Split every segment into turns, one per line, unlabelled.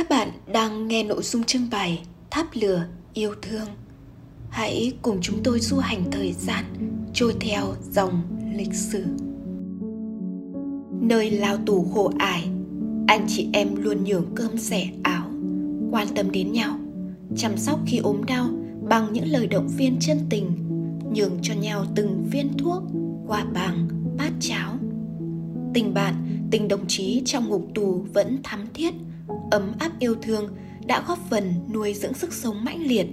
Các bạn đang nghe nội dung trưng bày Tháp lửa yêu thương. Hãy cùng chúng tôi du hành thời gian trôi theo dòng lịch sử. Nơi lao tù khổ ải, anh chị em luôn nhường cơm rẻ áo, quan tâm đến nhau, chăm sóc khi ốm đau bằng những lời động viên chân tình, nhường cho nhau từng viên thuốc, quà bằng, bát cháo. Tình bạn, tình đồng chí trong ngục tù vẫn thắm thiết – ấm áp yêu thương đã góp phần nuôi dưỡng sức sống mãnh liệt,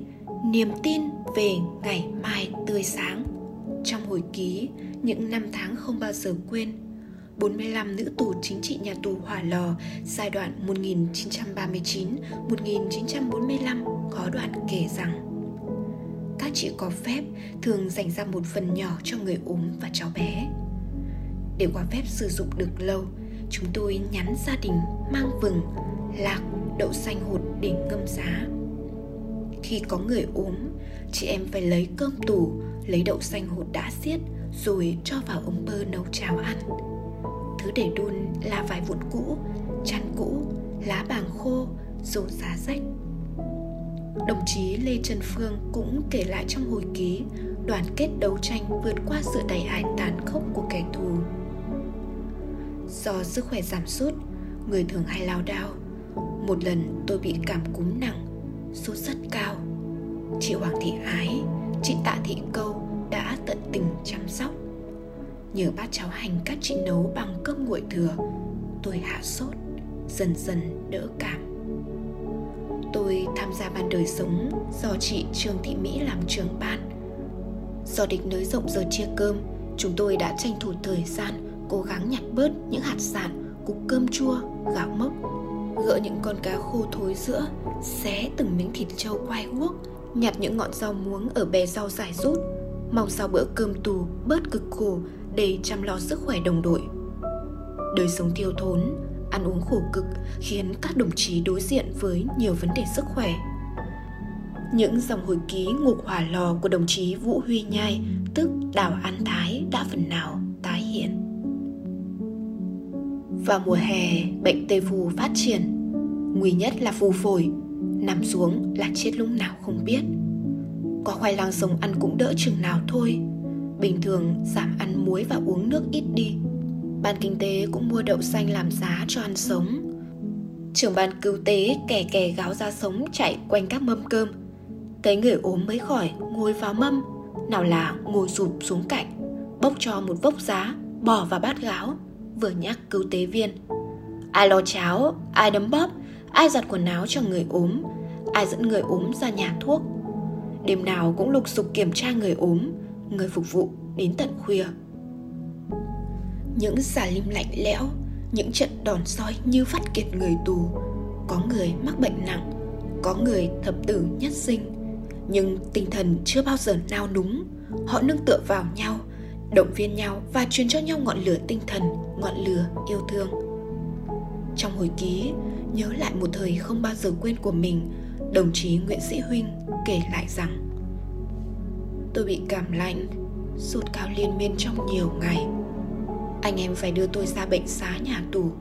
niềm tin về ngày mai tươi sáng. Trong hồi ký, những năm tháng không bao giờ quên, 45 nữ tù chính trị nhà tù Hỏa Lò giai đoạn 1939-1945 có đoạn kể rằng các chị có phép thường dành ra một phần nhỏ cho người ốm và cháu bé. Để qua phép sử dụng được lâu, chúng tôi nhắn gia đình mang vừng, lạc, đậu xanh hột để ngâm giá. Khi có người ốm, chị em phải lấy cơm tủ, lấy đậu xanh hột đã xiết rồi cho vào ống bơ nấu cháo ăn. Thứ để đun là vải vụn cũ, chăn cũ, lá bàng khô, dù giá rách. Đồng chí Lê Trần Phương cũng kể lại trong hồi ký đoàn kết đấu tranh vượt qua sự đầy ai tàn khốc của kẻ thù. Do sức khỏe giảm sút, người thường hay lao đao, một lần tôi bị cảm cúm nặng sốt rất cao. Chị hoàng thị ái chị tạ thị câu đã tận tình chăm sóc. Nhờ bát cháo hành các chị nấu bằng cơm nguội thừa tôi hạ sốt dần dần đỡ cảm. Tôi tham gia ban đời sống do chị trương thị mỹ làm trưởng ban. Do địch nới rộng giờ chia cơm chúng tôi đã tranh thủ thời gian cố gắng nhặt bớt những hạt sạn cục cơm chua gạo mốc gỡ những con cá khô thối giữa xé từng miếng thịt trâu quay guốc nhặt những ngọn rau muống ở bè rau dài rút mong sao bữa cơm tù bớt cực khổ để chăm lo sức khỏe đồng đội đời sống thiếu thốn ăn uống khổ cực khiến các đồng chí đối diện với nhiều vấn đề sức khỏe những dòng hồi ký ngục hỏa lò của đồng chí Vũ Huy Nhai, tức Đào An Thái đã phần nào tái hiện. Vào mùa hè, bệnh tê phù phát triển. Nguy nhất là phù phổi, nằm xuống là chết lúc nào không biết. Có khoai lang sống ăn cũng đỡ chừng nào thôi. Bình thường giảm ăn muối và uống nước ít đi. Ban kinh tế cũng mua đậu xanh làm giá cho ăn sống. Trưởng ban cứu tế kẻ kẻ gáo ra sống chạy quanh các mâm cơm. Thấy người ốm mới khỏi, ngồi vào mâm. Nào là ngồi sụp xuống cạnh, bốc cho một vốc giá, bỏ vào bát gáo vừa nhắc cứu tế viên. Ai lo cháo, ai đấm bóp, ai giặt quần áo cho người ốm ai dẫn người ốm ra nhà thuốc. Đêm nào cũng lục sục kiểm tra người ốm người phục vụ đến tận khuya. Những xà lim lạnh lẽo, những trận đòn soi như vắt kiệt người tù. Có người mắc bệnh nặng, có người thập tử nhất sinh. Nhưng tinh thần chưa bao giờ nao núng, họ nương tựa vào nhau động viên nhau và truyền cho nhau ngọn lửa tinh thần, ngọn lửa yêu thương. Trong hồi ký, nhớ lại một thời không bao giờ quên của mình, đồng chí Nguyễn Sĩ Huynh kể lại rằng Tôi bị cảm lạnh, sốt cao liên miên trong nhiều ngày. Anh em phải đưa tôi ra bệnh xá nhà tù.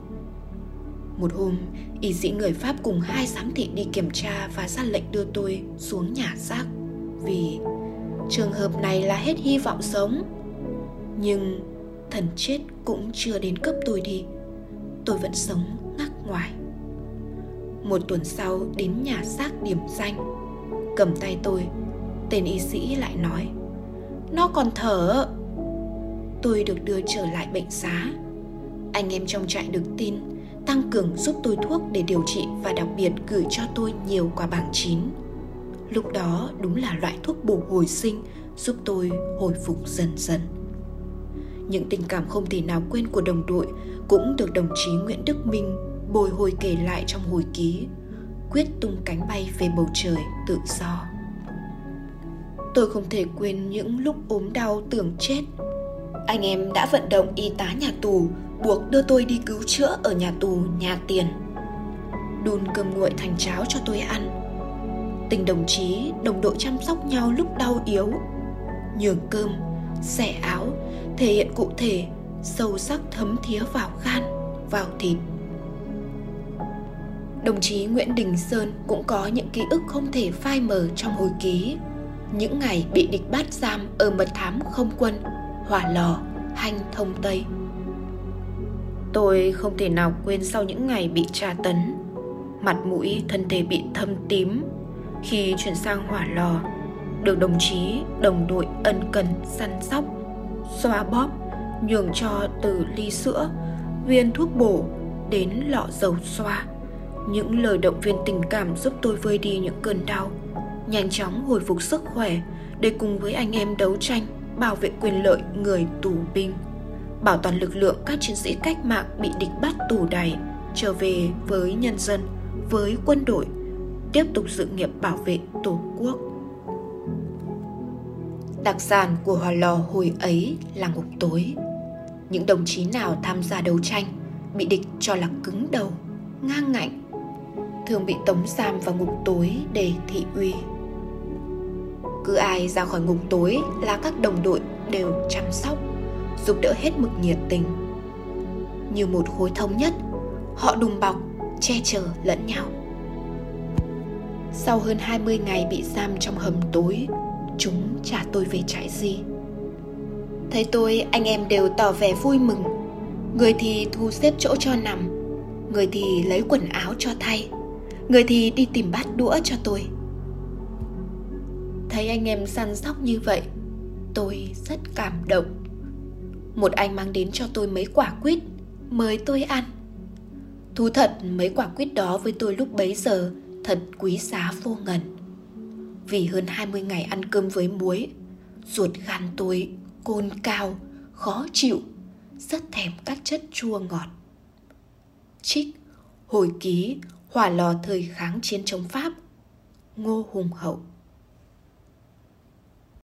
Một hôm, y sĩ người Pháp cùng hai giám thị đi kiểm tra và ra lệnh đưa tôi xuống nhà xác vì trường hợp này là hết hy vọng sống nhưng thần chết cũng chưa đến cấp tôi đi. Tôi vẫn sống ngắc ngoài. Một tuần sau đến nhà xác điểm danh. Cầm tay tôi, tên y sĩ lại nói, nó còn thở. Tôi được đưa trở lại bệnh xá. Anh em trong trại được tin, tăng cường giúp tôi thuốc để điều trị và đặc biệt gửi cho tôi nhiều quả bảng chín. Lúc đó đúng là loại thuốc bổ hồi sinh, giúp tôi hồi phục dần dần những tình cảm không thể nào quên của đồng đội cũng được đồng chí Nguyễn Đức Minh bồi hồi kể lại trong hồi ký, quyết tung cánh bay về bầu trời tự do. Tôi không thể quên những lúc ốm đau tưởng chết. Anh em đã vận động y tá nhà tù buộc đưa tôi đi cứu chữa ở nhà tù nhà tiền. Đun cơm nguội thành cháo cho tôi ăn. Tình đồng chí, đồng đội chăm sóc nhau lúc đau yếu. Nhường cơm, xẻ áo thể hiện cụ thể sâu sắc thấm thía vào gan vào thịt Đồng chí Nguyễn Đình Sơn cũng có những ký ức không thể phai mờ trong hồi ký. Những ngày bị địch bắt giam ở mật thám không quân, hỏa lò, hanh thông Tây. Tôi không thể nào quên sau những ngày bị tra tấn, mặt mũi thân thể bị thâm tím khi chuyển sang hỏa lò, được đồng chí, đồng đội ân cần săn sóc, xoa bóp, nhường cho từ ly sữa, viên thuốc bổ đến lọ dầu xoa. Những lời động viên tình cảm giúp tôi vơi đi những cơn đau, nhanh chóng hồi phục sức khỏe để cùng với anh em đấu tranh bảo vệ quyền lợi người tù binh, bảo toàn lực lượng các chiến sĩ cách mạng bị địch bắt tù đày trở về với nhân dân, với quân đội, tiếp tục sự nghiệp bảo vệ Tổ quốc. Đặc sản của Hòa Lò hồi ấy là ngục tối. Những đồng chí nào tham gia đấu tranh bị địch cho là cứng đầu, ngang ngạnh thường bị tống giam vào ngục tối để thị uy. Cứ ai ra khỏi ngục tối là các đồng đội đều chăm sóc giúp đỡ hết mực nhiệt tình. Như một khối thống nhất họ đùm bọc che chở lẫn nhau. Sau hơn 20 ngày bị giam trong hầm tối chúng trả tôi về trại gì. thấy tôi, anh em đều tỏ vẻ vui mừng. Người thì thu xếp chỗ cho nằm, người thì lấy quần áo cho thay, người thì đi tìm bát đũa cho tôi. Thấy anh em săn sóc như vậy, tôi rất cảm động. Một anh mang đến cho tôi mấy quả quýt mời tôi ăn. Thú thật, mấy quả quýt đó với tôi lúc bấy giờ thật quý giá vô ngần vì hơn 20 ngày ăn cơm với muối. Ruột gan tôi côn cao khó chịu rất thèm các chất chua ngọt. Trích hồi ký hỏa lò thời kháng chiến chống Pháp, Ngô Hùng Hậu.